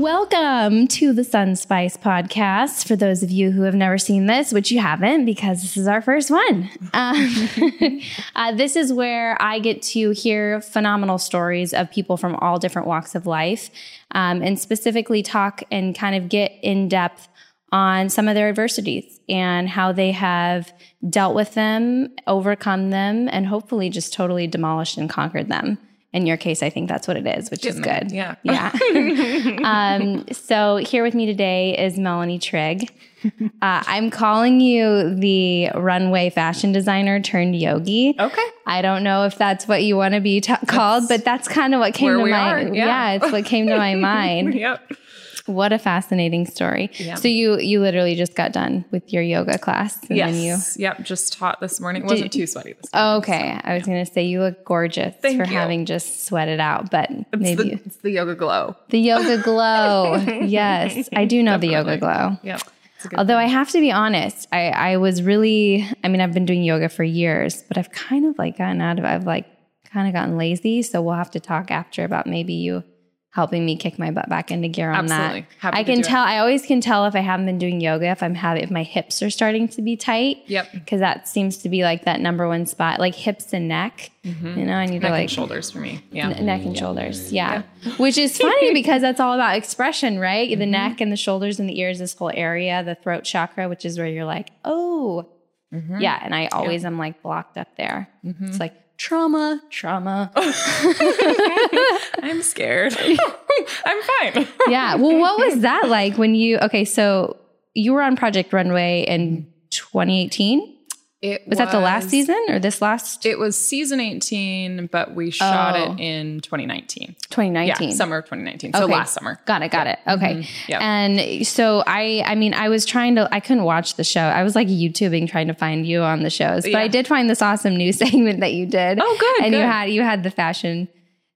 Welcome to the Sunspice podcast. For those of you who have never seen this, which you haven't, because this is our first one, um, uh, this is where I get to hear phenomenal stories of people from all different walks of life um, and specifically talk and kind of get in depth on some of their adversities and how they have dealt with them, overcome them, and hopefully just totally demolished and conquered them in your case, I think that's what it is, which is there, good. yeah. Yeah. um, so here with me today is Melanie Trygg. Uh, I'm calling you the runway fashion designer turned yogi. Okay. I don't know if that's what you want to be t- called, but that's kind of what came to my are, yeah. it's what came to my mind. Yep. What a fascinating story. Yeah. So you you literally just got done with your yoga class and then you Yes. Yep. Just taught this morning. It wasn't too sweaty this morning. Okay, I was going to say you look gorgeous Thank for you. having just sweated out, but It's maybe the, it's the yoga glow. The yoga glow. yes, I do know the yoga glow. Yep. It's a good Although I have to be honest, I, I was really, I mean, I've been doing yoga for years, but I've kind of like gotten out of, I've like kind of gotten lazy. So we'll have to talk after about maybe you helping me kick my butt back into gear on Absolutely. that. Happy I can do it. tell, I always can tell if I haven't been doing yoga, if I'm having, if my hips are starting to be tight. Yep. Because that seems to be like that number one spot, like hips and neck. You know, I need Neck to like and shoulders for me. Yeah. N- neck and shoulders. Yeah. Which is funny because that's all about expression, right? The Mm-hmm. neck and the shoulders and the ears, this whole area, the throat chakra, which is where you're like, oh, Mm-hmm. yeah. And I always am like blocked up there. It's like trauma, trauma. I'm scared. I'm fine. yeah. Well, what was that like when you, okay, so you were on Project Runway in 2018? It Was that the last season or this last It was season 18, but we shot Oh. it in 2019. 2019? Yeah, summer of 2019. So Okay. last summer. Got it. Got it. Okay. Mm-hmm. Yep. And so I, I mean, I was trying to, I couldn't watch the show. I was like YouTubing trying to find you on the shows, but Yeah. I did find this awesome new segment that you did. Oh, good, And you had, you had the fashion,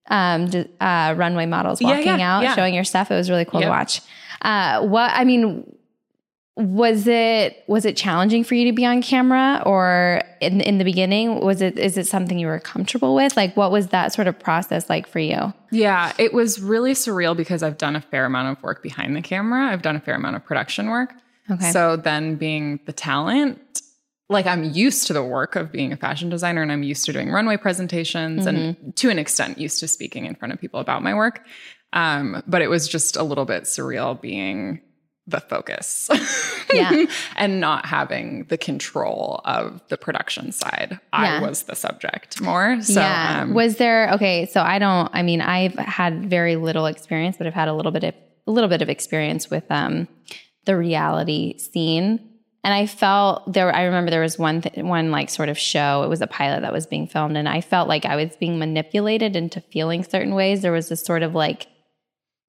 um, uh, runway models walking yeah, out, yeah. showing your stuff. It was really cool to watch. Uh, what, I mean, was it was it challenging for you to be on camera or in in the beginning was it is it something you were comfortable with like what was that sort of process like for you Yeah, it was really surreal because I've done a fair amount of work behind the camera. I've done a fair amount of production work. Okay. So then being the talent, like I'm used to the work of being a fashion designer and I'm used to doing runway presentations and to an extent used to speaking in front of people about my work. Um, but it was just a little bit surreal being the focus. Yeah. and not having the control of the production side. Yeah. I was the subject more. So yeah. um, was there okay? So I don't. I mean, I've had very little experience, but I've had a little bit of a little bit of experience with um, the reality scene. And I felt there. I remember there was one th- one like sort of show. It was a pilot that was being filmed, and I felt like I was being manipulated into feeling certain ways. There was this sort of like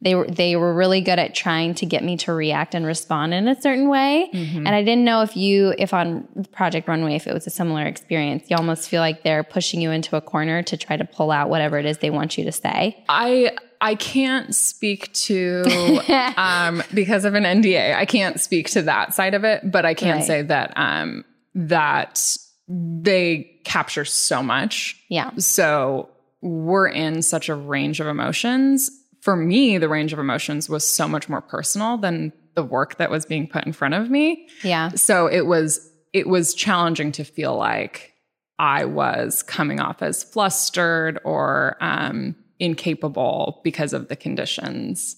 they were they were really good at trying to get me to react and respond in a certain way. And I didn't know if you if on Project Runway if it was a similar experience. You almost feel like they're pushing you into a corner to try to pull out whatever it is they want you to say. I I can't speak to um, because of an NDA. I can't speak to that side of it, but I can Right. say that um, that they capture so much. Yeah. So we're in such a range of emotions. For me, the range of emotions was so much more personal than the work that was being put in front of me. Yeah. So it was it was challenging to feel like I was coming off as flustered or um, incapable because of the conditions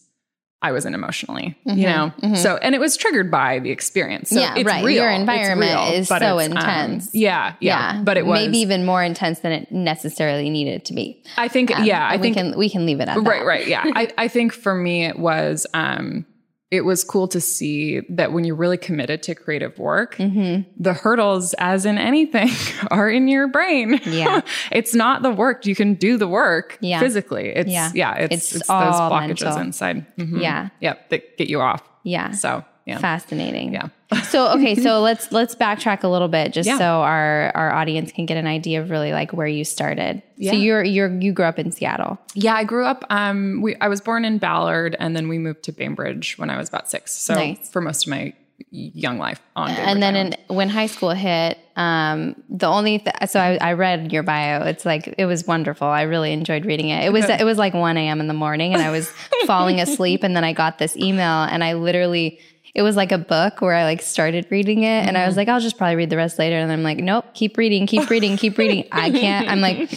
I was in emotionally, you know. So and it was triggered by the experience. So Yeah, it's right. real. Your environment real, is so um, intense. yeah, yeah, But it was maybe even more intense than it necessarily needed to be. I think yeah, I And we think can we can leave it at that. right right yeah I, I think for me it was um it was cool to see that when you're really committed to creative work Mm-hmm. the hurdles as in anything are in your brain Yeah. it's not the work you can do the work Yeah. physically it's Yeah. yeah, it's, It's it's, all those blockages mental. inside Mhm. Yeah. yep that get you off Yeah. so yeah Fascinating. yeah so okay, so let's let's backtrack a little bit just Yeah. so our our audience can get an idea of really like where you started. Yeah. So you're you're you grew up in Seattle. yeah i grew up um we i was born in ballard and then we moved to bainbridge when i was about six so Nice. for most of my young life on Bainbridge and then in, when high school hit, Um, the only th- so I, I read your bio. It's like it was wonderful. I really enjoyed reading it. It was it was like 1 a.m. in the morning, and I was falling asleep, and then I got this email, and I literally it was like a book where I like started reading it, and I was mm-hmm. like, I'll just probably read the rest later, and I'm like, nope, keep reading, keep reading, keep reading. I can't. I'm like.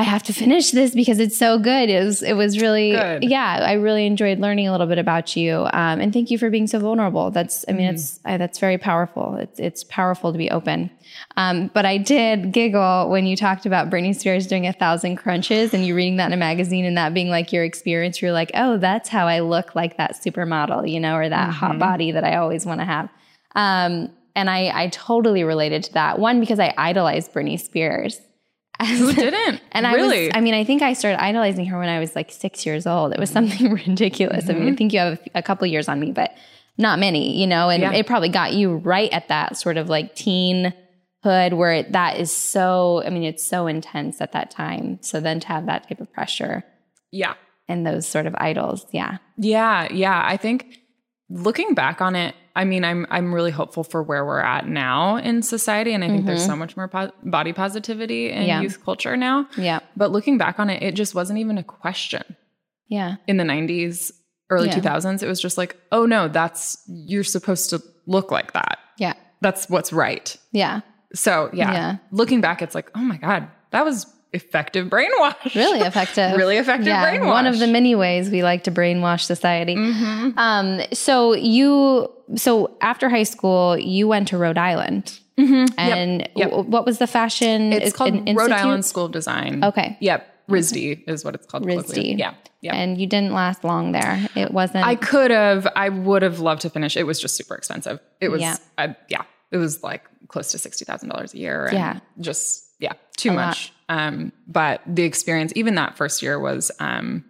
I have to finish this because it's so good. It was, it was really, Good. yeah, I really enjoyed learning a little bit about you. Um, and thank you for being so vulnerable. That's, I mean, it's, uh, that's very powerful. It's, it's powerful to be open. Um, but I did giggle when you talked about Britney Spears doing a thousand crunches and you reading that in a magazine and that being like your experience. You're like, oh, that's how I look like that supermodel, you know, or that hot body that I always want to have. Um, and I, I totally related to that. One, because I idolized Britney Spears. Who didn't? And I really? was, I mean, I think I started idolizing her when I was like six years old. It was something ridiculous. I mean, I mm-hmm. think you have a, a couple years on me, but not many, you know, and Yeah. it probably got you right at that sort of like teenhood where it, that is so, I mean, it's so intense at that time. So then to have that type of pressure yeah. and those sort of idols. Yeah. Yeah, yeah. I think looking back on it, I mean, I'm I'm really hopeful for where we're at now in society, and I think there's so much more po- body positivity in Mm-hmm. Yeah. youth culture now. Yeah. But looking back on it, it just wasn't even a question Yeah. in the 90s, early Yeah. 2000s. It was just like, oh no, that's you're supposed to look like that. Yeah. That's what's right. Yeah. So yeah, Yeah. looking back, it's like, oh my god, that was effective brainwash. Really effective. really effective yeah. brainwash. One of the many ways we like to brainwash society. Mhm. Um, so you, so after high school, you went to Rhode Island, Mhm. And Yep. w- what was the fashion? It's is- called Rhode institute? Island School of Design. Okay, Yep. RISD is what it's called. RISD. Yeah. Yeah. and you didn't last long there. It wasn't. I could have, I would have loved to finish. It was just super expensive. It was, Yeah. yeah, yeah it was like close to $60,000 a year. And Yeah. Just, yeah, too A much. Um, but the experience, even that first year was, um,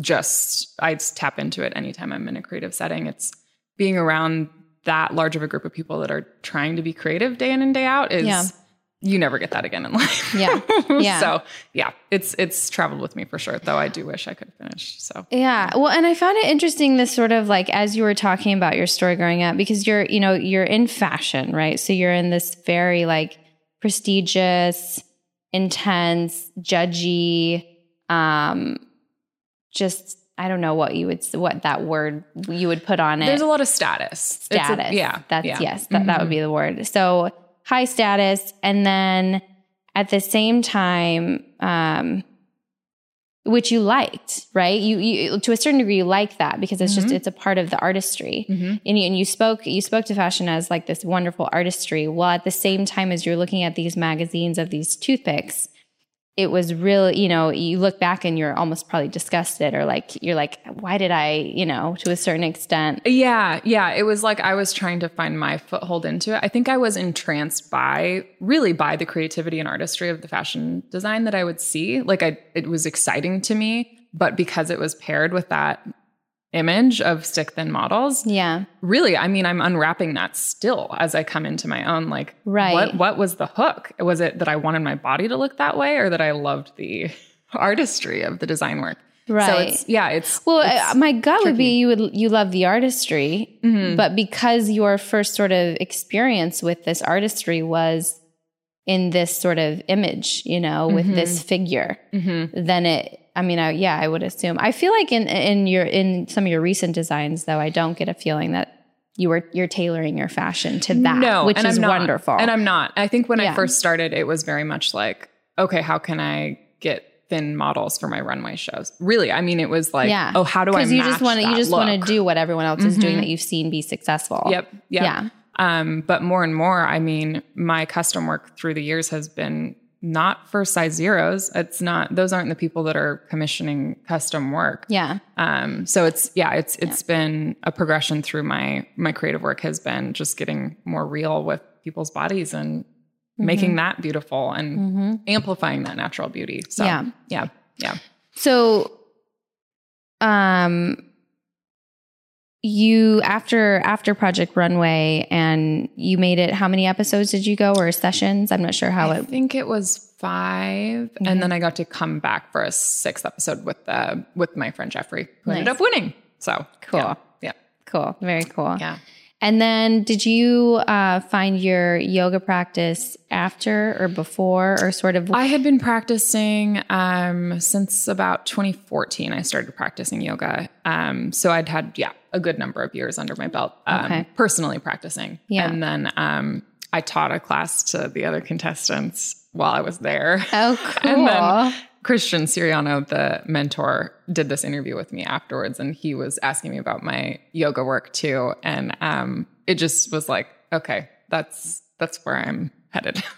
just, I tap into it anytime I'm in a creative setting. It's being around that large of a group of people that are trying to be creative day in and day out is, Yeah. you never get that again in life. Yeah. Yeah. so yeah, it's, it's traveled with me for sure, though I do wish I could finish. So Yeah. Well, and I found it interesting this sort of like as you were talking about your story growing up because you're, you know, you're in fashion, right? So you're in this very like prestigious, intense, judgy, um just I don't know what you would what that word you would put on it. There's a lot of status. It's a- status. yeah. That's yeah. yes, that, that would be the word. So high status. And then at the same time, um, which you liked, right? You, you to a certain degree you like that because it's just it's a part of the artistry. Mhm. And you, and you spoke you spoke to fashion as like this wonderful artistry. While at the same time as you're looking at these magazines of these toothpicks, it was really, you know, you look back and you're almost probably disgusted or like you're like, why did I, you know, to a certain extent. Yeah, yeah. It was like I was trying to find my foothold into it. I think I was entranced by really by the creativity and artistry of the fashion design that I would see. Like I it was exciting to me, but because it was paired with that image of stick thin models, Yeah. really, I mean, I'm unwrapping that still as I come into my own like Right. what what was the hook? Was it that I wanted my body to look that way or that I loved the artistry of the design work? Right. So it's yeah, it's Well, it's- uh, my gut would be you would you love the artistry, Mhm. but because your first sort of experience with this artistry was in this sort of image, you know, with this figure, Mhm. then it. I mean, I, yeah, I would assume. I feel like in in your in some of your recent designs, though, I don't get a feeling that you were you're tailoring your fashion to that, no, which and is I'm not. wonderful. And I'm not. I think when Yeah. I first started, it was very much like, okay, how can I get thin models for my runway shows? Really, I mean, it was like, yeah. oh, how do I? Because you just want to you just want to do what everyone else is doing Mhm. that you've seen be successful. Yep. Yep. Yeah. Um, but more and more, I mean, my custom work through the years has been not for size zeros. It's not; those aren't the people that are commissioning custom work. Yeah. Um, so it's yeah, it's it's been a progression through my my creative work has been just getting more real with people's bodies and making that beautiful and hmm amplifying that natural beauty. So Yeah. yeah, yeah. So, um, you after after Project Runway and you made it. How many episodes did you go or sessions? I'm not sure how I it. I think it was 5 Mhm. and then I got to come back for a sixth episode with uh, with my friend Jeffrey, who ended up winning. So Cool. yeah, yeah. Cool. Very cool. yeah. And then did you uh, find your yoga practice after or before or sort of? I had been practicing um, since about 2014. I started practicing yoga. Um, so I'd had, yeah, a good number of years under my belt um, Okay. personally practicing. Yeah. And then um, I taught a class to the other contestants while I was there. oh, cool. And then Christian Siriano, the mentor, did this interview with me afterwards, and he was asking me about my yoga work too. And um, it just was like, okay, that's that's where I'm headed.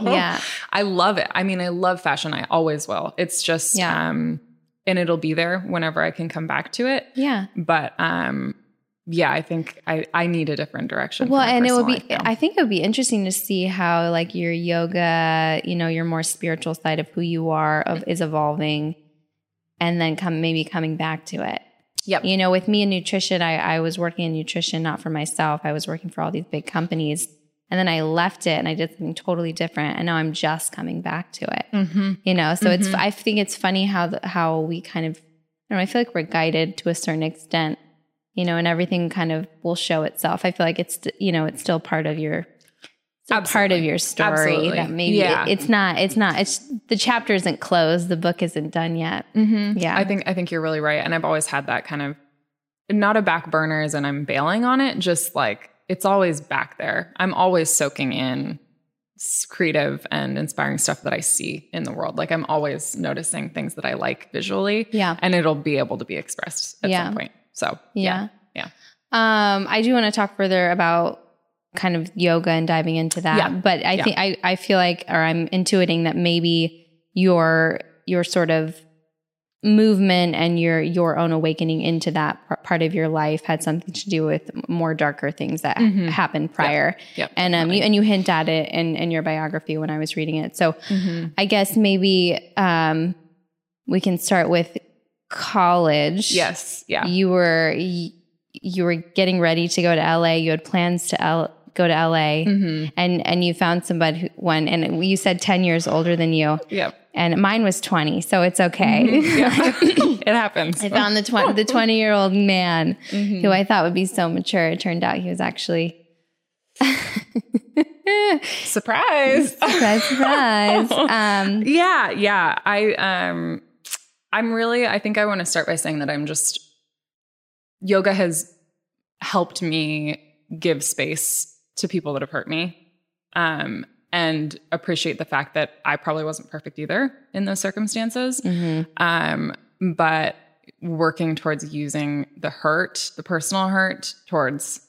Yeah. I love it. I mean, I love fashion. I always will. It's just, Yeah. um, and it'll be there whenever I can come back to it. yeah. But um, yeah, I think I I need a different direction. Well, and it would be. I think it would be interesting to see how like your yoga, you know, your more spiritual side of who you are of is evolving and then come maybe coming back to it. Yep. You know, with me in nutrition, I, I was working in nutrition not for myself. I was working for all these big companies. And then I left it and I did something totally different. And now I'm just coming back to it. Mm-hmm. You know, so it's I think it's funny how the, how we kind of I don't know, I feel like we're guided to a certain extent, you know, and everything kind of will show itself. I feel like it's you know, it's still part of your part of your story Absolutely. that maybe Yeah. it, it's not it's not it's the chapter isn't closed, the book isn't done yet. Mm-hmm. Yeah. I think I think you're really right, and I've always had that kind of not a back burners, and I'm bailing on it. Just like it's always back there. I'm always soaking in creative and inspiring stuff that I see in the world. Like I'm always noticing things that I like visually, Yeah. and it'll be able to be expressed at Yeah. some point. So Yeah. yeah. Um, I do want to talk further about kind of yoga and diving into that. Yeah. But I Yeah. think I, I feel like or I'm intuiting that maybe your your sort of movement and your your own awakening into that part of your life had something to do with more darker things that Mhm. happened prior. Yep, And um you and you hint at it in in your biography when I was reading it. So Mhm. I guess maybe um we can start with college Yes. Yeah. you were you were getting ready to go to LA. You had plans to L- go to LA, Mhm. and and you found somebody who one, and you said ten years older than you, Yep. and mine was twenty, so it's okay. Yeah. it happens. I found the twenty the twenty year old man Mhm. who I thought would be so mature. It turned out he was actually. Surprise. surprise, surprise. Um, yeah yeah i um i'm really i think i want to start by saying that i'm just yoga has helped me give space to people that have hurt me um and appreciate the fact that i probably wasn't perfect either in those circumstances mhm. um but working towards using the hurt the personal hurt towards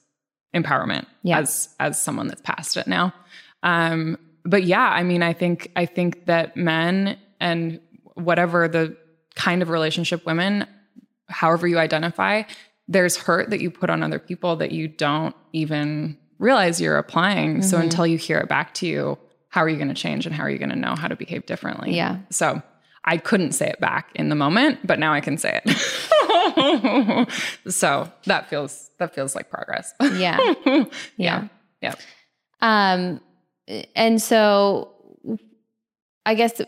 empowerment Yeah. as as someone that's past it now um but yeah i mean i think i think that men and whatever the kind of relationship women however you identify there's hurt that you put on other people that you don't even realize you're applying so Mhm. until you hear it back to you how are you going to change and how are you going to know how to behave differently Yeah. so I couldn't say it back in the moment, but now I can say it. so that feels that feels like progress. Yeah. yeah. Yeah. Um, and so I guess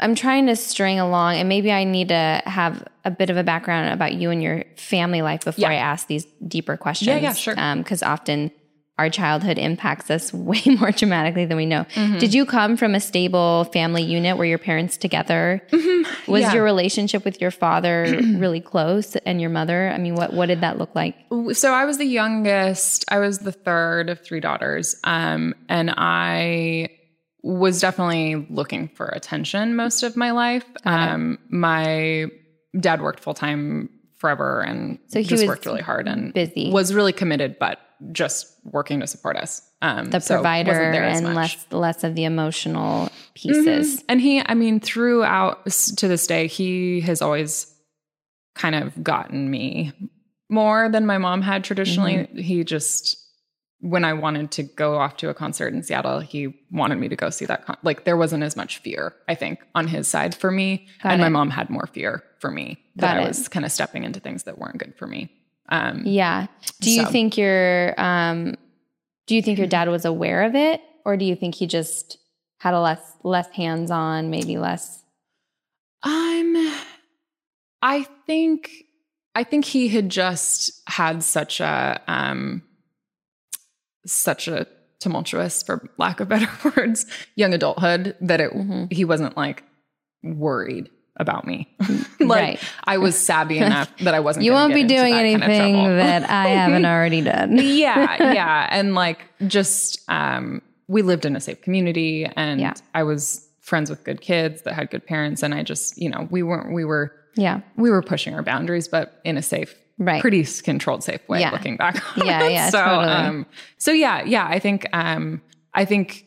I'm trying to string along, and maybe I need to have a bit of a background about you and your family life before Yeah. I ask these deeper questions. Yeah, yeah, sure. Because often our childhood impacts us way more dramatically than we know. Mhm. Did you come from a stable family unit? where your parents together? Was Yeah. your relationship with your father really close, and your mother? I mean, what what did that look like? So I was the youngest. I was the third of three daughters. Um, and I was definitely looking for attention most of my life. Um, my dad worked full time forever and So he just was worked really hard and busy. was really committed, but just working to support us. Um, the so wasn't provider there as and much. less less of the emotional pieces. Mhm. And he, I mean, throughout to this day, he has always kind of gotten me more than my mom had traditionally. Mm-hmm. He just, when I wanted to go off to a concert in Seattle, he wanted me to go see that. Con- like there wasn't as much fear, I think, on his side for me, Got and it. my mom had more fear for me that I was kind of stepping into things that weren't good for me. Um, Yeah. Do you So- think your um do you think your dad was aware of it or do you think he just had a less less hands-on, maybe less I'm I think I think he had just had such a um such a tumultuous, for lack of better words, young adulthood that it Mm-hmm. he wasn't like worried about me. like Right. I was savvy enough that I wasn't. You won't be doing that kind of anything that I haven't already done. yeah, yeah, and like just um, we lived in a safe community, and Yeah. I was friends with good kids that had good parents, and I just you know we weren't we were Yeah. we were pushing our boundaries, but in a safe, Right. pretty controlled, safe way. Yeah. Looking back, on Yeah, it. yeah, So, totally. um, so yeah, yeah. I think, um, I think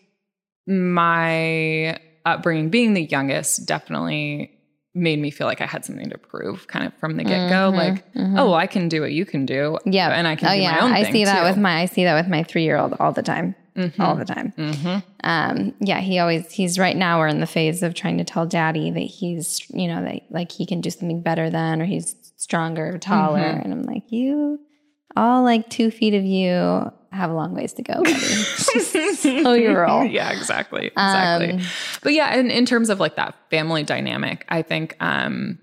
my upbringing, being the youngest, definitely made me feel like I had something to prove, kind of from the get go. Like, oh, well, I can do what you can do. Mm-hmm, Yeah. and I can oh, do yeah. my own I thing see that too. with my I see that with my three year old all the time. Mm-hmm. All the time. Um, yeah, he always he's right now we're in the phase of trying to tell daddy that he's you know, that like he can do something better than or he's stronger, taller. Mm-hmm. And I'm like, you all like two feet of you have a long ways to go, buddy. Slow your roll. yeah, exactly. Exactly. Um, but yeah, and in terms of like that family dynamic, I think um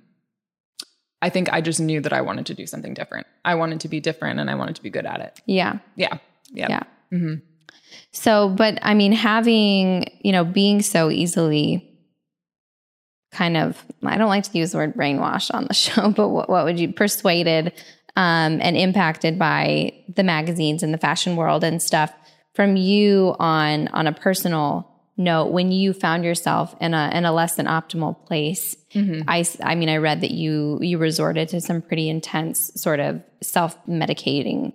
I think I just knew that I wanted to do something different. I wanted to be different and I wanted to be good at it. Yeah. Yeah. Yeah. Yeah. hmm So, but I mean, having, you know, being so easily kind of, I don't like to use the word brainwashed on the show, but what, what would you persuaded um, and impacted by the magazines and the fashion world and stuff from you on, on a personal note when you found yourself in a, in a less than optimal place? I—I mean, I read that you, you resorted to some pretty intense sort of self medicating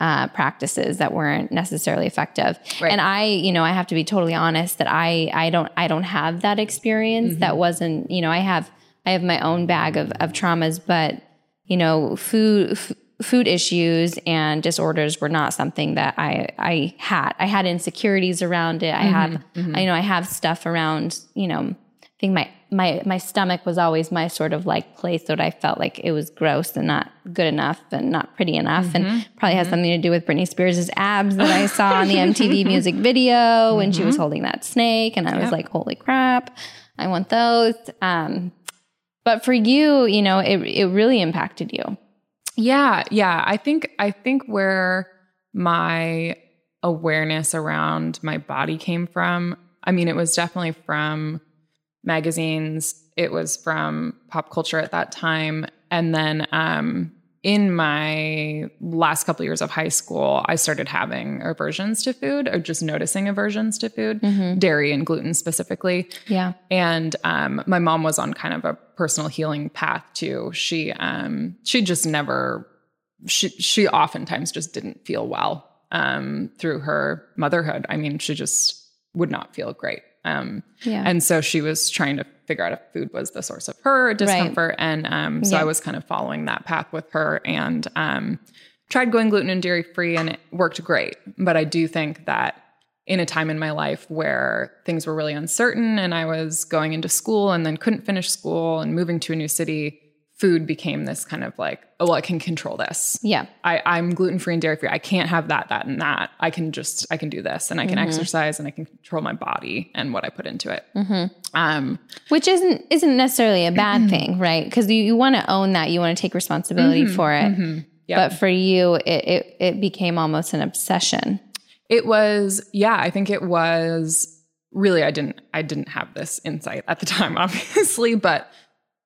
uh, practices that weren't necessarily effective. Right. And I, you know, I have to be totally honest that I, I don't, I don't have that experience. That mm-hmm. wasn't, you know, I have, I have my own bag of, of traumas, but you know, food, f- food issues and disorders were not something that I, I had. I had insecurities around it. I have, mm-hmm. Mm-hmm. I know I have stuff around, you know, I think my, my, my stomach was always my sort of like place that I felt like it was gross and not good enough and not pretty enough. And mm-hmm. probably has mm-hmm. something to do with Britney Spears' abs that I saw on the MTV music video when she was mm-hmm. holding that snake. And I was like, holy crap, I want those. Um, but for you, you know, it, it really impacted you. Yeah, yeah. I think I think where my awareness around my body came from, I mean, it was definitely from magazines, it was from pop culture at that time. And then um in my last couple years of high school, I started having aversions to food or just noticing aversions to food, dairy and gluten specifically. Yeah. And um, my mom was on kind of a personal healing path too. She um, she just never she she oftentimes just didn't feel well um, through her motherhood. I mean, she just would not feel great. Um, Yeah. and so she was trying to figure out if food was the source of her discomfort. And um, so Yeah. I was kind of following that path with her and um, tried going gluten and dairy free, and it worked great. But I do think that in a time in my life where things were really uncertain and I was going into school and then couldn't finish school and moving to a new city, food became this kind of like, oh, well, I can control this. Yeah. I, I'm gluten free and dairy free. I can't have that, that, and that. I can just, I can do this and I can Mm-hmm. exercise and I can control my body and what I put into it. Mm-hmm. Um, Which isn't isn't necessarily a bad thing, right? Because you, you want to own that, you want to take responsibility for it. yeah. But for you, it, it it became almost an obsession. It was, yeah, I think it was really, I didn't, I didn't have this insight at the time, obviously, but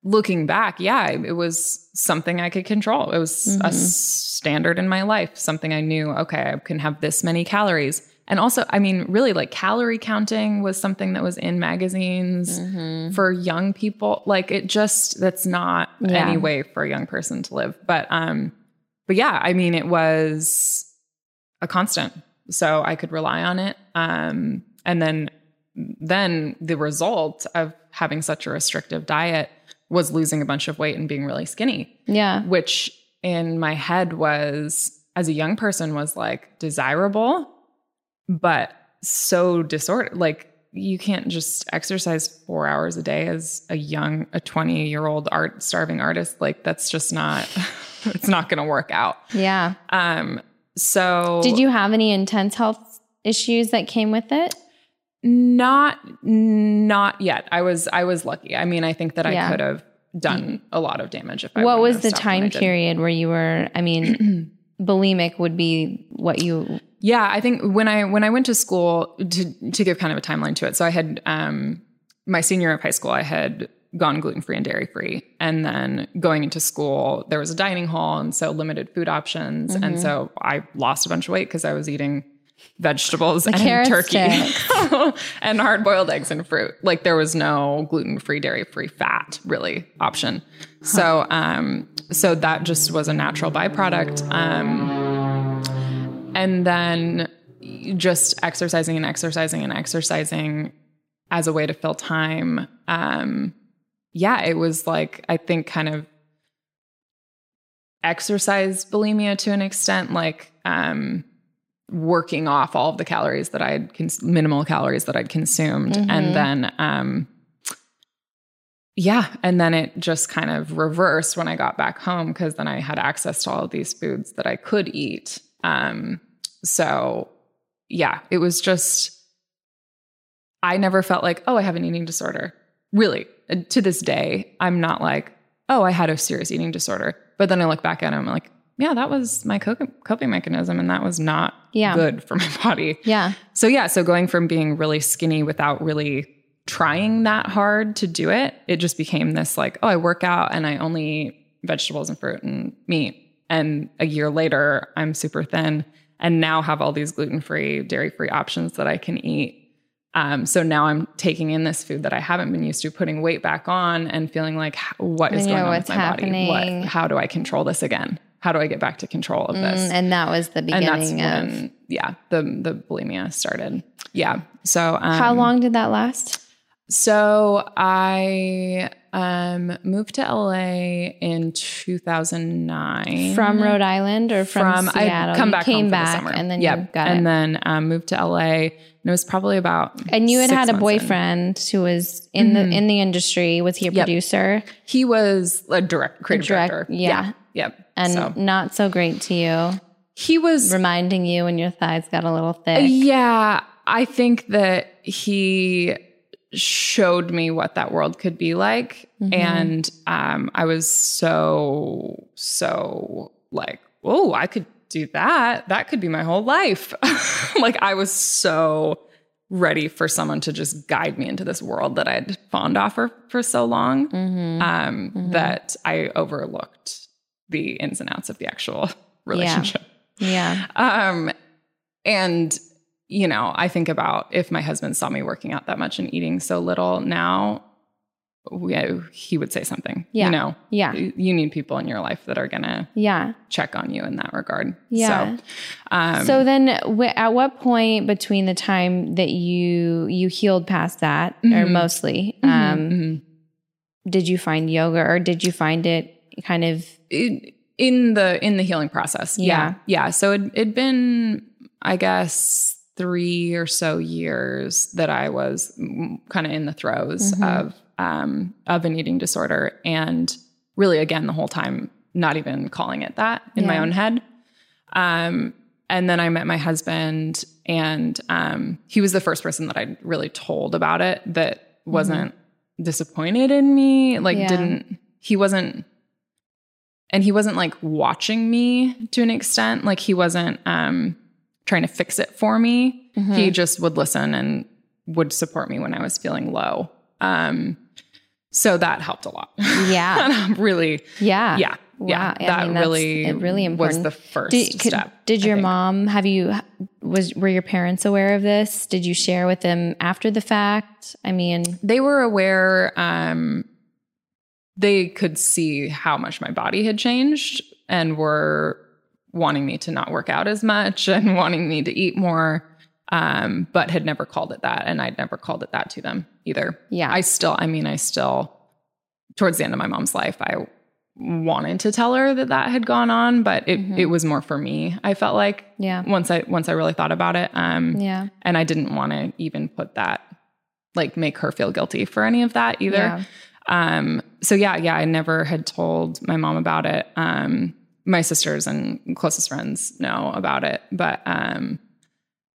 looking back, yeah, it was something I could control. It was a standard in my life, something I knew, okay, I can have this many calories. And also, I mean, really like calorie counting was something that was in magazines for young people. Like it just, that's not Yeah. any way for a young person to live. But, um, but yeah, I mean, it was a constant. So I could rely on it. Um, and then, then the result of having such a restrictive diet was losing a bunch of weight and being really skinny, Yeah. which in my head was, as a young person, was like desirable, but so disordered. Like you can't just exercise four hours a day as a young, a 20 year old art starving artist. Like that's just not, it's not going to work out. Yeah. Um, so Did you have any intense health issues that came with it? Not not yet. I was I was lucky. I mean, I think that Yeah. I could have done a lot of damage if I what was the stopped when I time period where you were? I mean, bulimic would be what you Yeah, I think when I when I went to school to to give kind of a timeline to it. So I had um my senior year of high school, I had gone gluten free and dairy free, and then going into school, there was a dining hall, and so limited food options, and so I lost a bunch of weight because I was eating vegetables and turkey and hard boiled eggs and fruit. Like there was no gluten free, dairy free fat really option. So um so that just was a natural byproduct. Um and then just exercising and exercising and exercising as a way to fill time. Um yeah, it was like I think kind of exercise bulimia to an extent like um working off all of the calories that I had cons- minimal calories that I'd consumed, and then um, yeah, and then it just kind of reversed when I got back home because then I had access to all of these foods that I could eat. Um, so yeah, it was just I never felt like oh I have an eating disorder. Really, to this day, I'm not like oh I had a serious eating disorder. But then I look back at it, I'm like yeah, that was my coping mechanism, and that was not Yeah. good for my body. Yeah. So yeah, so going from being really skinny without really trying that hard to do it, it just became this like, oh, I work out and I only eat vegetables and fruit and meat. And a year later, I'm super thin and now have all these gluten-free, dairy-free options that I can eat. Um, so now I'm taking in this food that I haven't been used to, putting weight back on, and feeling like, what is going on with my happening. body? What? How do I control this again? How do I get back to control of this? Mm, and that was the and that's beginning of when yeah the the bulimia started yeah so um, how long did that last? so i um moved to la in 2009 From Rhode Island or from, from Seattle? i come back came home for back the summer and then got and it. then um, moved to la and it was probably about and you had had a months in. boyfriend who was in the in the industry. Was he a Yep. producer he was a direct creative direct- director yeah. yep and so not so great to you, he was reminding you when your thighs got a little thick? Yeah, I think that he showed me what that world could be like. And um, I was so, so like, oh, I could do that. That could be my whole life. like, I was so ready for someone to just guide me into this world that I'd fawned off for, for so long um, that I overlooked the ins and outs of the actual relationship. Yeah. Um, and you know, I think about if my husband saw me working out that much and eating so little now, we, he would say something. Yeah. You know, Yeah. you need people in your life that are gonna Yeah. check on you in that regard. Yeah. So, um, so then wh- at what point between the time that you you healed past that or Mhm. mostly um mhm. did you find yoga or did you find it kind of in, in the in the healing process. Yeah. Yeah. Yeah. So it it'd been, I guess, three or so years that I was kind of in the throes Mhm. of um of an eating disorder. And really again the whole time not even calling it that in my own head. Um and then I met my husband and um he was the first person that I really told about it that wasn't disappointed in me, like Yeah. didn't he wasn't and he wasn't like watching me to an extent. Like he wasn't um trying to fix it for me. Mm-hmm. he just would listen and would support me when i was feeling low. Um so that helped a lot. Yeah. Really yeah. yeah yeah Wow. I that mean, really it really was the first did, could- step did your mom have you was were your parents aware of this? Did you share with them after the fact? I mean they were aware um they could see how much my body had changed and were wanting me to not work out as much and wanting me to eat more um but had never called it that and I'd never called it that to them either. yeah I still I mean I still towards the end of my mom's life I wanted to tell her that that had gone on but it Mhm. it was more for me. I felt like yeah once I once I really thought about it um yeah and I didn't want to even put that like make her feel guilty for any of that either. yeah Um, so yeah, yeah, I never had told my mom about it. Um, my sisters and closest friends know about it, but um,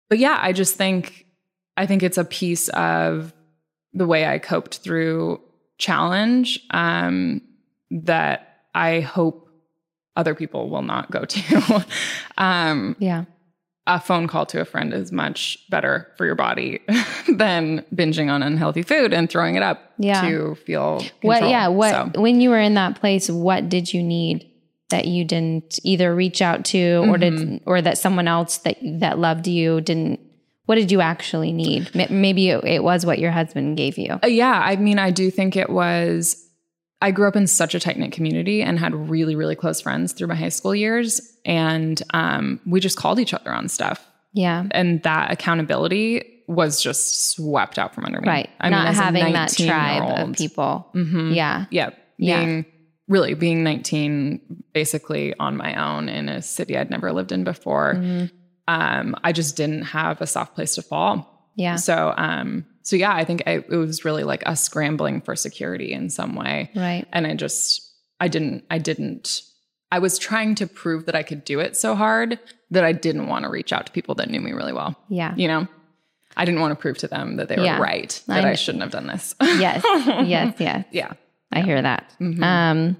but yeah, I just think I think it's a piece of the way I coped through challenge um, that I hope other people will not go to. um, yeah a phone call to a friend is much better for your body than binging on unhealthy food and throwing it up Yeah. to feel What? Yeah. What? So- When you were in that place, what did you need that you didn't either reach out to, or Mm-hmm. did, or that someone else that that loved you didn't? What did you actually need? Maybe it, it was what your husband gave you. Uh, yeah, I mean, I do think it was. I grew up in such a tight knit community and had really, really close friends through my high school years, and um, we just called each other on stuff, Yeah. and that accountability was just swept out from under me. Right. I Not a having that tribe of 19-year-old people. Mhm. Yeah. Yeah, Yeah. really being 19, basically on my own in a city I'd never lived in before. Mhm. Um, I just didn't have a soft place to fall. Yeah. So, um, so yeah, I think I, it was really like us scrambling for security in some way. Right. And I just, I didn't, I didn't, I was trying to prove that I could do it so hard that I didn't want to reach out to people that knew me really well. Yeah. You know, I didn't want to prove to them that they were Yeah. right, that I- I, shouldn't have done this. Yes. yes. Yes. yeah. I hear that. Mhm. Um,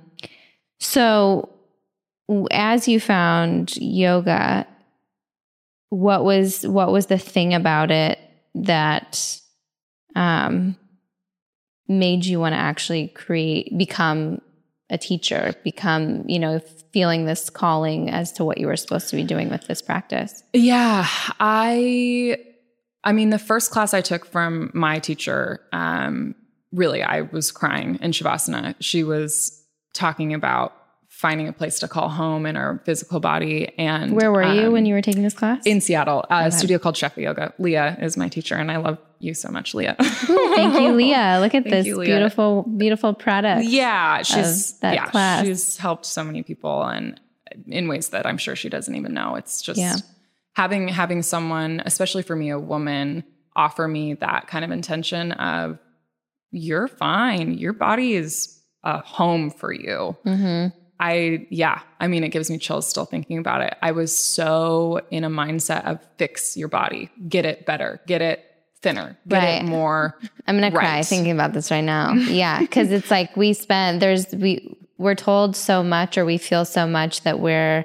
so as you found yoga, what was what was the thing about it that um, made you want to actually create, become a teacher, become you know feeling this calling as to what you were supposed to be doing with this practice? Yeah, I I mean the first class I took from my teacher um really I was crying in shavasana. She was talking about finding a place to call home in our physical body and Where were you um, when you were taking this class? in Seattle, a studio called Shefa Yoga. Leah is my teacher and I love you so much, Leah. Thank you, Leah. Look at this you, beautiful, beautiful product. Yeah, she's that yeah, class. she's helped so many people and in ways that I'm sure she doesn't even know. It's just Yeah. having having someone, especially for me, a woman, offer me that kind of intention of you're fine. Your body is a home for you. Mm-hmm. I yeah, I mean it gives me chills still thinking about it. I was so in a mindset of fix your body, get it better, get it thinner, get Right. it more I'm gonna cry thinking about this right now. Yeah, because it's like we spend there's we we're told so much or we feel so much that we're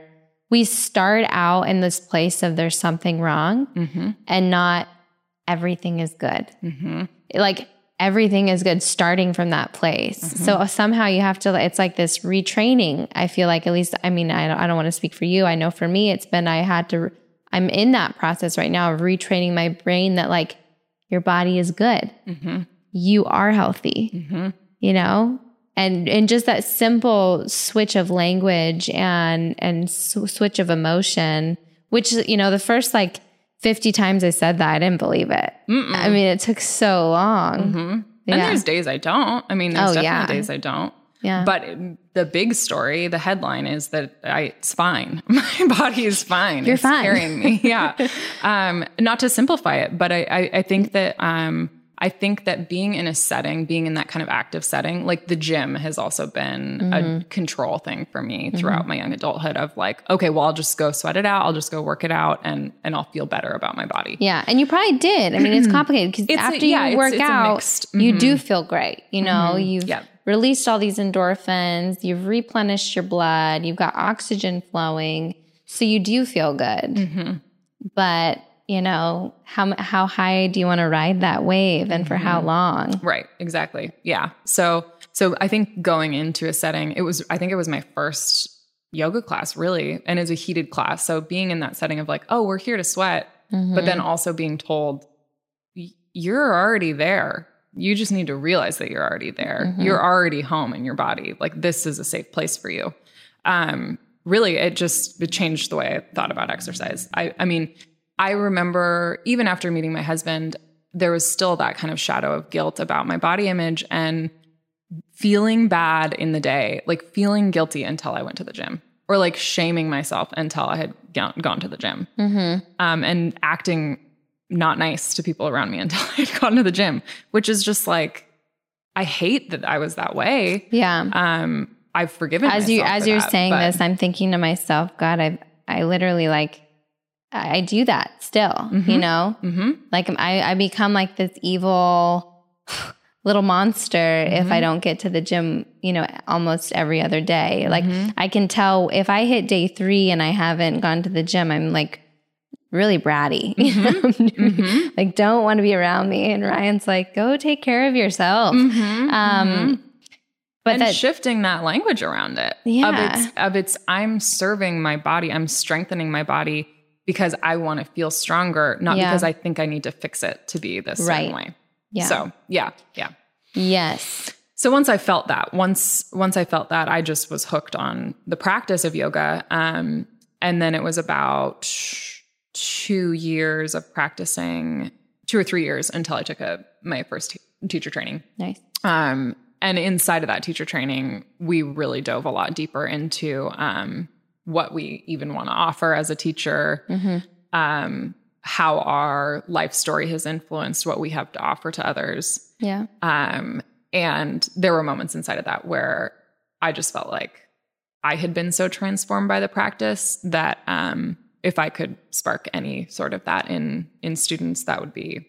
we start out in this place of there's something wrong Mhm, and not everything is good. mhm. Like everything is good starting from that place. So somehow you have to it's like this retraining. I feel like at least I mean I don't, I don't want to speak for you. I know for me it's been I had to I'm in that process right now of retraining my brain that like your body is good Mhm, you are healthy mhm. you know and and just that simple switch of language and and s- switch of emotion which you know the first like 50 times i said that i didn't believe it Mm-mm. i mean it took so long Mhm. And Yeah. there's days I don't. I mean, there's Oh, definitely yeah. days I don't. Yeah But the big story, the headline is that I, it's fine. My body is fine. You're it's fine. Carrying me. Yeah. um, not to simplify it, but I, I, I think that um, I think that being in a setting, being in that kind of active setting, like the gym has also been Mm-hmm. a control thing for me throughout my young adulthood of like, okay, well, I'll just go sweat it out. I'll just go work it out and and I'll feel better about my body. yeah and you probably did i mean it's complicated because It's a- after yeah, you work it's a out mixed- you do feel great you know you've Yeah. Released all these endorphins you've replenished your blood you've got oxygen flowing so you do feel good hmm but you know how how high do you want to ride that wave and for Mm-hmm. how long Right, exactly. Yeah. So so I think going into a setting, it was I think it was my first yoga class really, and it was a heated class. So being in that setting of like, oh, we're here to sweat, but then also being told "Y- you're already there. You just need to realize that you're already there. Mhm. You're already home in your body. Like this is a safe place for you. Um really it just it changed the way I thought about exercise. I I mean, I remember even after meeting my husband, there was still that kind of shadow of guilt about my body image and feeling bad in the day, like feeling guilty until I went to the gym or like shaming myself until I had gone, gone to the gym mm-hmm. um, and acting not nice to people around me until I had gone to the gym, which is just like, I hate that I was that way. yeah Um, I've forgiven as you as you're that, saying this i'm thinking to myself god i i literally like i do that still you Mhm. know Mhm. like i i become like this evil little monster if Mm-hmm. i don't get to the gym you know almost every other day like Mhm. i can tell if i hit day three and i haven't gone to the gym i'm like really bratty. Mm-hmm. like, don't want to be around me. And Ryan's like, go take care of yourself. Mm-hmm. Um, but and that, shifting that language around it. Yeah. Of its, of its, I'm serving my body, I'm strengthening my body because I want to feel stronger, not Yeah. because I think I need to fix it to be this Right. way. yeah. So yeah, yeah. yes. So once I felt that, once once I felt that, I just was hooked on the practice of yoga. Um, and then it was about two years of practicing, two or three years until I took a my first te- teacher training. Nice. Um, and inside of that teacher training, we really dove a lot deeper into um, what we even want to offer as a teacher, hmm um, how our life story has influenced what we have to offer to others. Yeah. Um, and there were moments inside of that where I just felt like I had been so transformed by the practice that um, if I could spark any sort of that in in students, that would be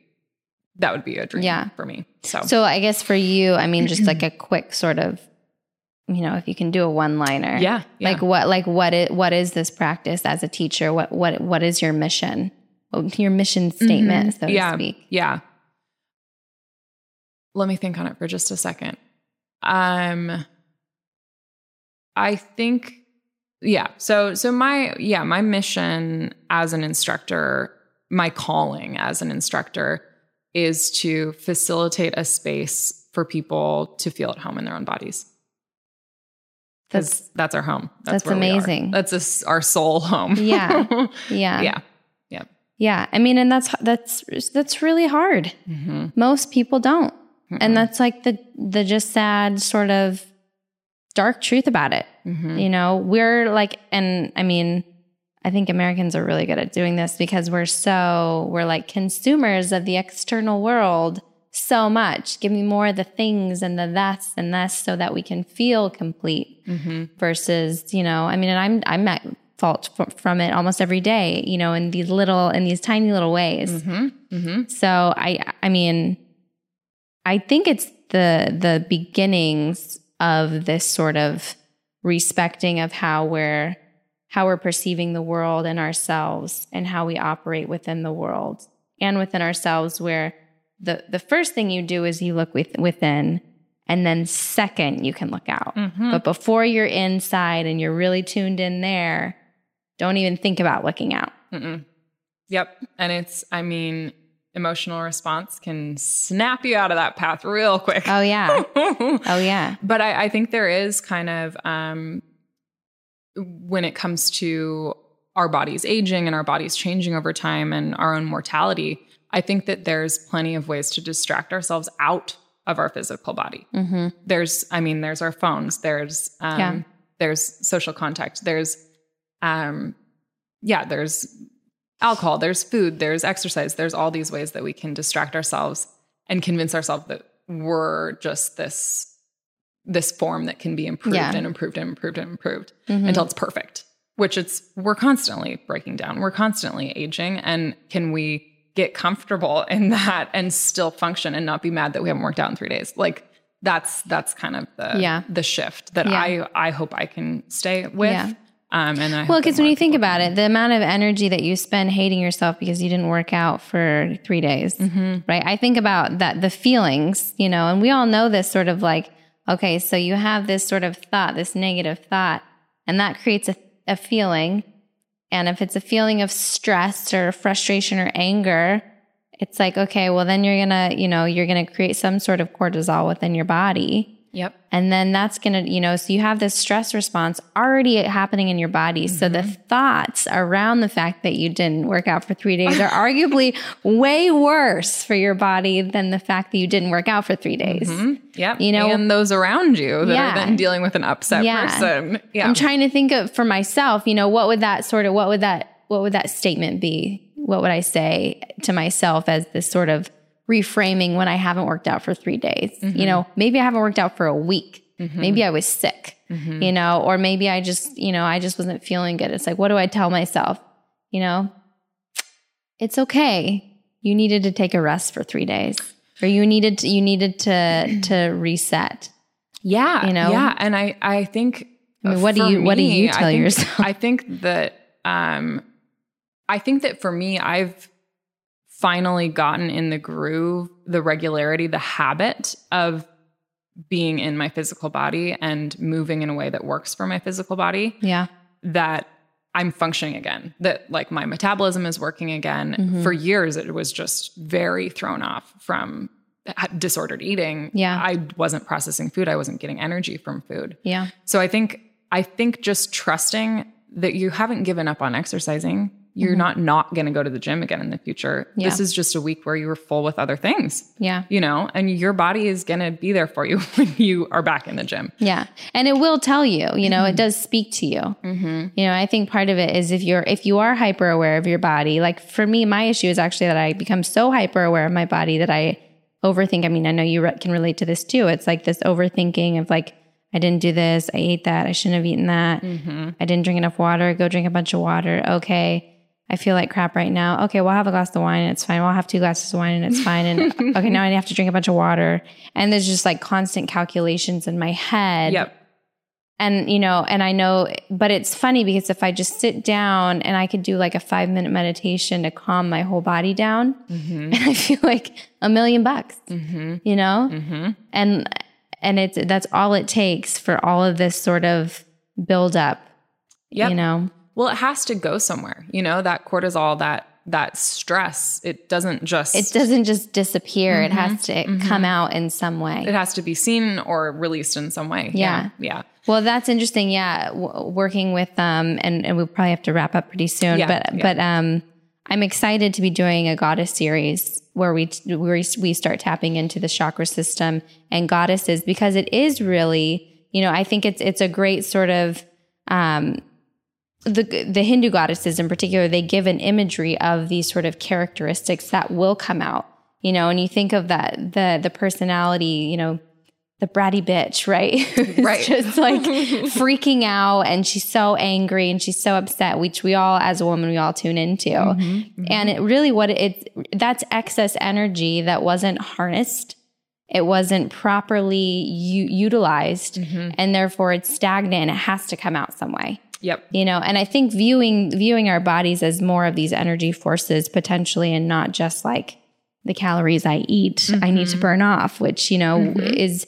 that would be a dream Yeah. for me. So, So I guess for you, I mean, just like a quick sort of, you know, if you can do a one liner. yeah, yeah. Like what, like what is, what is this practice as a teacher? What, what, what is your mission? Your mission statement, so to Mm-hmm. yeah, speak. Yeah. Let me think on it for just a second. Um I think yeah, so so my yeah, my mission as an instructor, my calling as an instructor is to facilitate a space for people to feel at home in their own bodies. That's, That's that's our home. that's where we are. amazing. That's us our soul home. Yeah. yeah. yeah. Yeah. Yeah. I mean, and that's, that's, that's really hard. hmm Most people don't. Mm-hmm. And that's like the, the just sad sort of dark truth about it. Hmm You know, we're like, and I mean, I think Americans are really good at doing this because we're so, we're like consumers of the external world so much. Give me more of the things and the that's and this so that we can feel complete hmm versus, you know, I mean, and I'm, I'm at fault f- from it almost every day, you know, in these little, in these tiny little ways. hmm hmm So I I mean I think it's the the beginnings of this sort of respecting of how we're how we're perceiving the world and ourselves and how we operate within the world and within ourselves where the the first thing you do is you look with, within and then second you can look out. Mhm. But before you're inside and you're really tuned in there, don't even think about looking out. Mm-mm. Yep. And it's, I mean, emotional response can snap you out of that path real quick. Oh yeah. Oh yeah. but I, I think there is kind of, um, when it comes to our bodies aging and our bodies changing over time and our own mortality, I think that there's plenty of ways to distract ourselves out of our physical body. hmm there's i mean there's our phones there's um Yeah. there's social contact there's um yeah there's alcohol there's food there's exercise there's all these ways that we can distract ourselves and convince ourselves that we're just this this form that can be improved Yeah. and improved and improved and improved Mhm. until it's perfect which it's we're constantly breaking down we're constantly aging and can we get comfortable in that and still function and not be mad that we haven't worked out in three days like that's that's kind of the Yeah. the shift that Yeah. i i hope i can stay with. Um and I Well, because when you think about it, the amount of energy that you spend hating yourself because you didn't work out for three days, can. right? I think about that, the feelings, you know, and we all know this sort of like, okay, so you have this sort of thought, this negative thought, and that creates a, a feeling. And if it's a feeling of stress or frustration or anger, it's like, okay, well, then you're going to, you know, you're going to create some sort of cortisol within your body. Yep And then that's going to, you know, so you have this stress response already happening in your body. So the Mm-hmm. thoughts around the fact that you didn't work out for three days are arguably way worse for your body than the fact that you didn't work out for three days. Mhm. yep You know- and those around you that Yeah. are then dealing with an upset Yeah. person yeah I'm trying to think of for myself, you know, what would that sort of, what would that, what would that statement be? What would I say to myself as this sort of reframing when I haven't worked out for three days? Mm-hmm. You know, maybe I haven't worked out for a week. Maybe I was sick, Mm-hmm. you know, or maybe I just, you know, I just wasn't feeling good. It's like, what do I tell myself? You know, it's okay. You needed to take a rest for three days, or you needed to, you needed to to reset. yeah you know? yeah and i i think I mean, what do you what do me, you I tell think- yourself? I think that um, I think that for me, I've finally gotten in the groove, the regularity, the habit of being in my physical body and moving in a way that works for my physical body Yeah. that I'm functioning again, that like my metabolism is working again. Mm-hmm. For years, it was just very thrown off from disordered eating. Yeah. I wasn't processing food. I wasn't getting energy from food. Yeah. So I think, I think just trusting that you haven't given up on exercising. You're not not going to go to the gym again in the future. Mm-hmm. Yeah. This is just a week where you were full with other things, Yeah. you know, and your body is going to be there for you when you are back in the gym. Yeah. And it will tell you, you know, it does speak to you. Mm-hmm. You know, I think part of it is if you're, if you are hyper aware of your body, like for me, my issue is actually that I become so hyper aware of my body that I overthink. I mean, I know you re- can relate to this too. It's like this overthinking of like, I didn't do this. I ate that. I shouldn't have eaten that. I didn't drink enough water. Go drink a bunch of water. Okay. I feel like crap right now. Okay, well, have a glass of wine and it's fine. Well, have two glasses of wine and it's fine. And okay, now I have to drink a bunch of water. And there's just like constant calculations in my head. Yep. And, you know, and I know, but it's funny because if I just sit down and I could do like a five minute meditation to calm my whole body down, mm-hmm. and I feel like a million bucks, mm-hmm. you know? Mm-hmm. And, and it's, that's all it takes for all of this sort of build up, Yep. you know? Well, it has to go somewhere. You know, that cortisol, that that stress, it doesn't just It doesn't just disappear. It has to come out in some way. it has to be seen or released in some way. Yeah. Yeah. Well, that's interesting. Yeah, w- working with um, and, and we'll probably have to wrap up pretty soon. Yeah, but yeah. but um, I'm excited to be doing a goddess series where we where we start tapping into the chakra system and goddesses because it is really, you know, I think it's it's a great sort of um, the the Hindu goddesses in particular, they give an imagery of these sort of characteristics that will come out. You know, and you think of that the the personality, you know, the bratty bitch, right? Right. just like freaking out and she's so angry and she's so upset, which we all as a woman we all tune into. Mm-hmm, mm-hmm. And it really what it that's excess energy that wasn't harnessed. It wasn't properly u- utilized mm-hmm. and therefore it's stagnant and it has to come out some way Yep. you know and i think viewing viewing our bodies as more of these energy forces potentially and not just like the calories i eat i need to mm-hmm. burn off which you know mm-hmm. is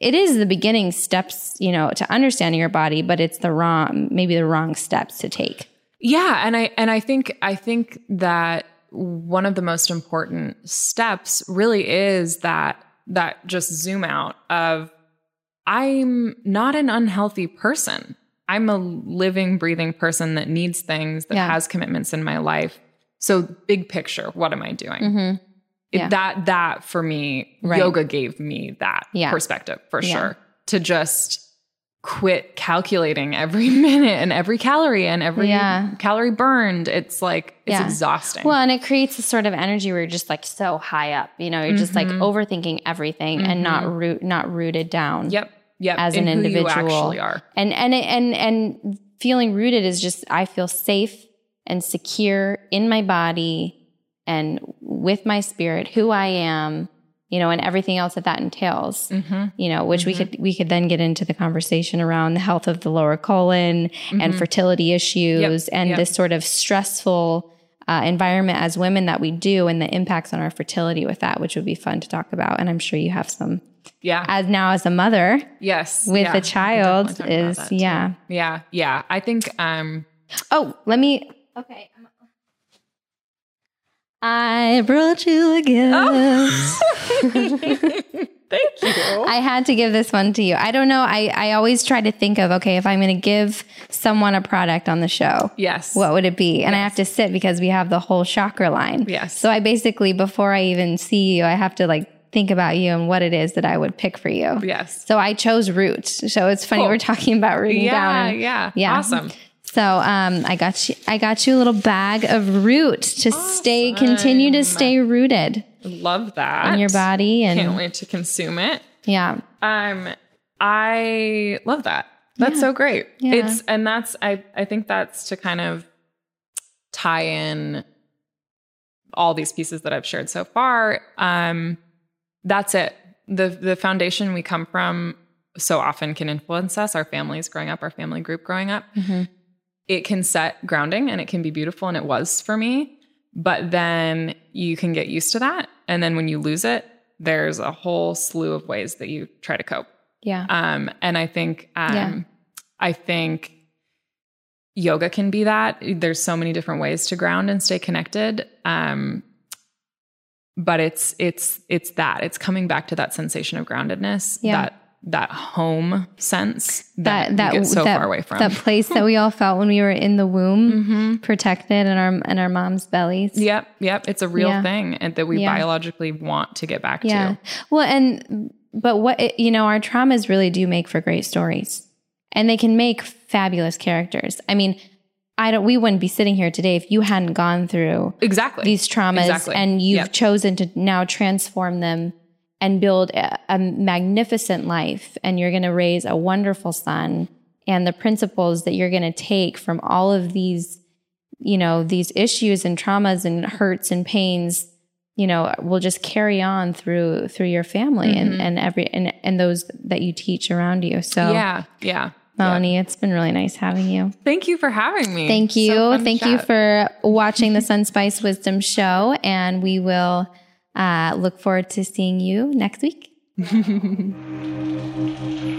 it is the beginning steps you know to understanding your body but it's the wrong maybe the wrong steps to take Yeah, and I and I think I think that one of the most important steps really is that that just zoom out of I'm not an unhealthy person. I'm a living, breathing person that needs things, that Yeah. has commitments in my life. So big picture, what am I doing? Mm-hmm. It- that that for me, Right. yoga gave me that Yeah. perspective for Yeah. sure. To just quit calculating every minute and every calorie and every Yeah. calorie burned. It's like it's Yeah. exhausting. well and it creates a sort of energy where you're just like so high up you know you're just like overthinking everything and not root not rooted down yep. Yep. as an individual. actually are. and and and and feeling rooted is just I feel safe and secure in my body and with my spirit, who I am, you know, and everything else that that entails. Mm-hmm. You know, which we mm-hmm. could we could then get into the conversation around the health of the lower colon and mm-hmm. fertility issues and Yep. this sort of stressful uh, environment as women that we do and the impacts on our fertility with that, which would be fun to talk about. And I'm sure you have some Yeah. as now as a mother yes. with yeah, a child definitely talk about is that too. yeah. Yeah. Yeah. I think um Oh, let me. Okay. I brought you a gift. thank you. I had to give this one to you. I don't know. I, I always try to think of, okay, if I'm going to give someone a product on the show, yes. what would it be? And I have to sit because we have the whole chakra line. Yes. So I basically, before I even see you, I have to like think about you and what it is that I would pick for you. yes. So I chose root. So it's funny Cool. we're talking about rooting Yeah, down. and- yeah. Yeah. Awesome. So um, I got you. I got you a little bag of root to stay, continue to stay rooted Love that. in your body, and Can't wait to consume it. yeah, Um, I love that. That's so great. Yeah. It's and that's I I think that's to kind of tie in all these pieces that I've shared so far. Um, that's it. The the foundation we come from so often can influence us, our families growing up, our family group growing up. Mhm. it can set grounding and it can be beautiful and it was for me but then you can get used to that and then when you lose it there's a whole slew of ways that you try to cope Yeah. um and i think um Yeah. i think yoga can be that there's so many different ways to ground and stay connected um but it's it's it's that it's coming back to that sensation of groundedness Yeah. that that home sense that that, that so that, far away from that place that we all felt when we were in the womb, hmm protected in our in our mom's bellies. Yep, yep. It's a real Yeah. thing and that we Yeah. biologically want to get back Yeah. to. Well, and but what it, you know, our traumas really do make for great stories, and they can make fabulous characters. I mean, I don't. We wouldn't be sitting here today if you hadn't gone through Exactly. these traumas Exactly. and you've Yep. chosen to now transform them and build a, a magnificent life and you're going to raise a wonderful son and the principles that you're going to take from all of these you know these issues and traumas and hurts and pains you know will just carry on through through your family and mm-hmm. and every and, and those that you teach around you so yeah, yeah. Melanie it's been really nice having you Thank you for having me. Thank you. to Thank you for watching the Sunspice Wisdom Show. And we will uh, look forward to seeing you next week.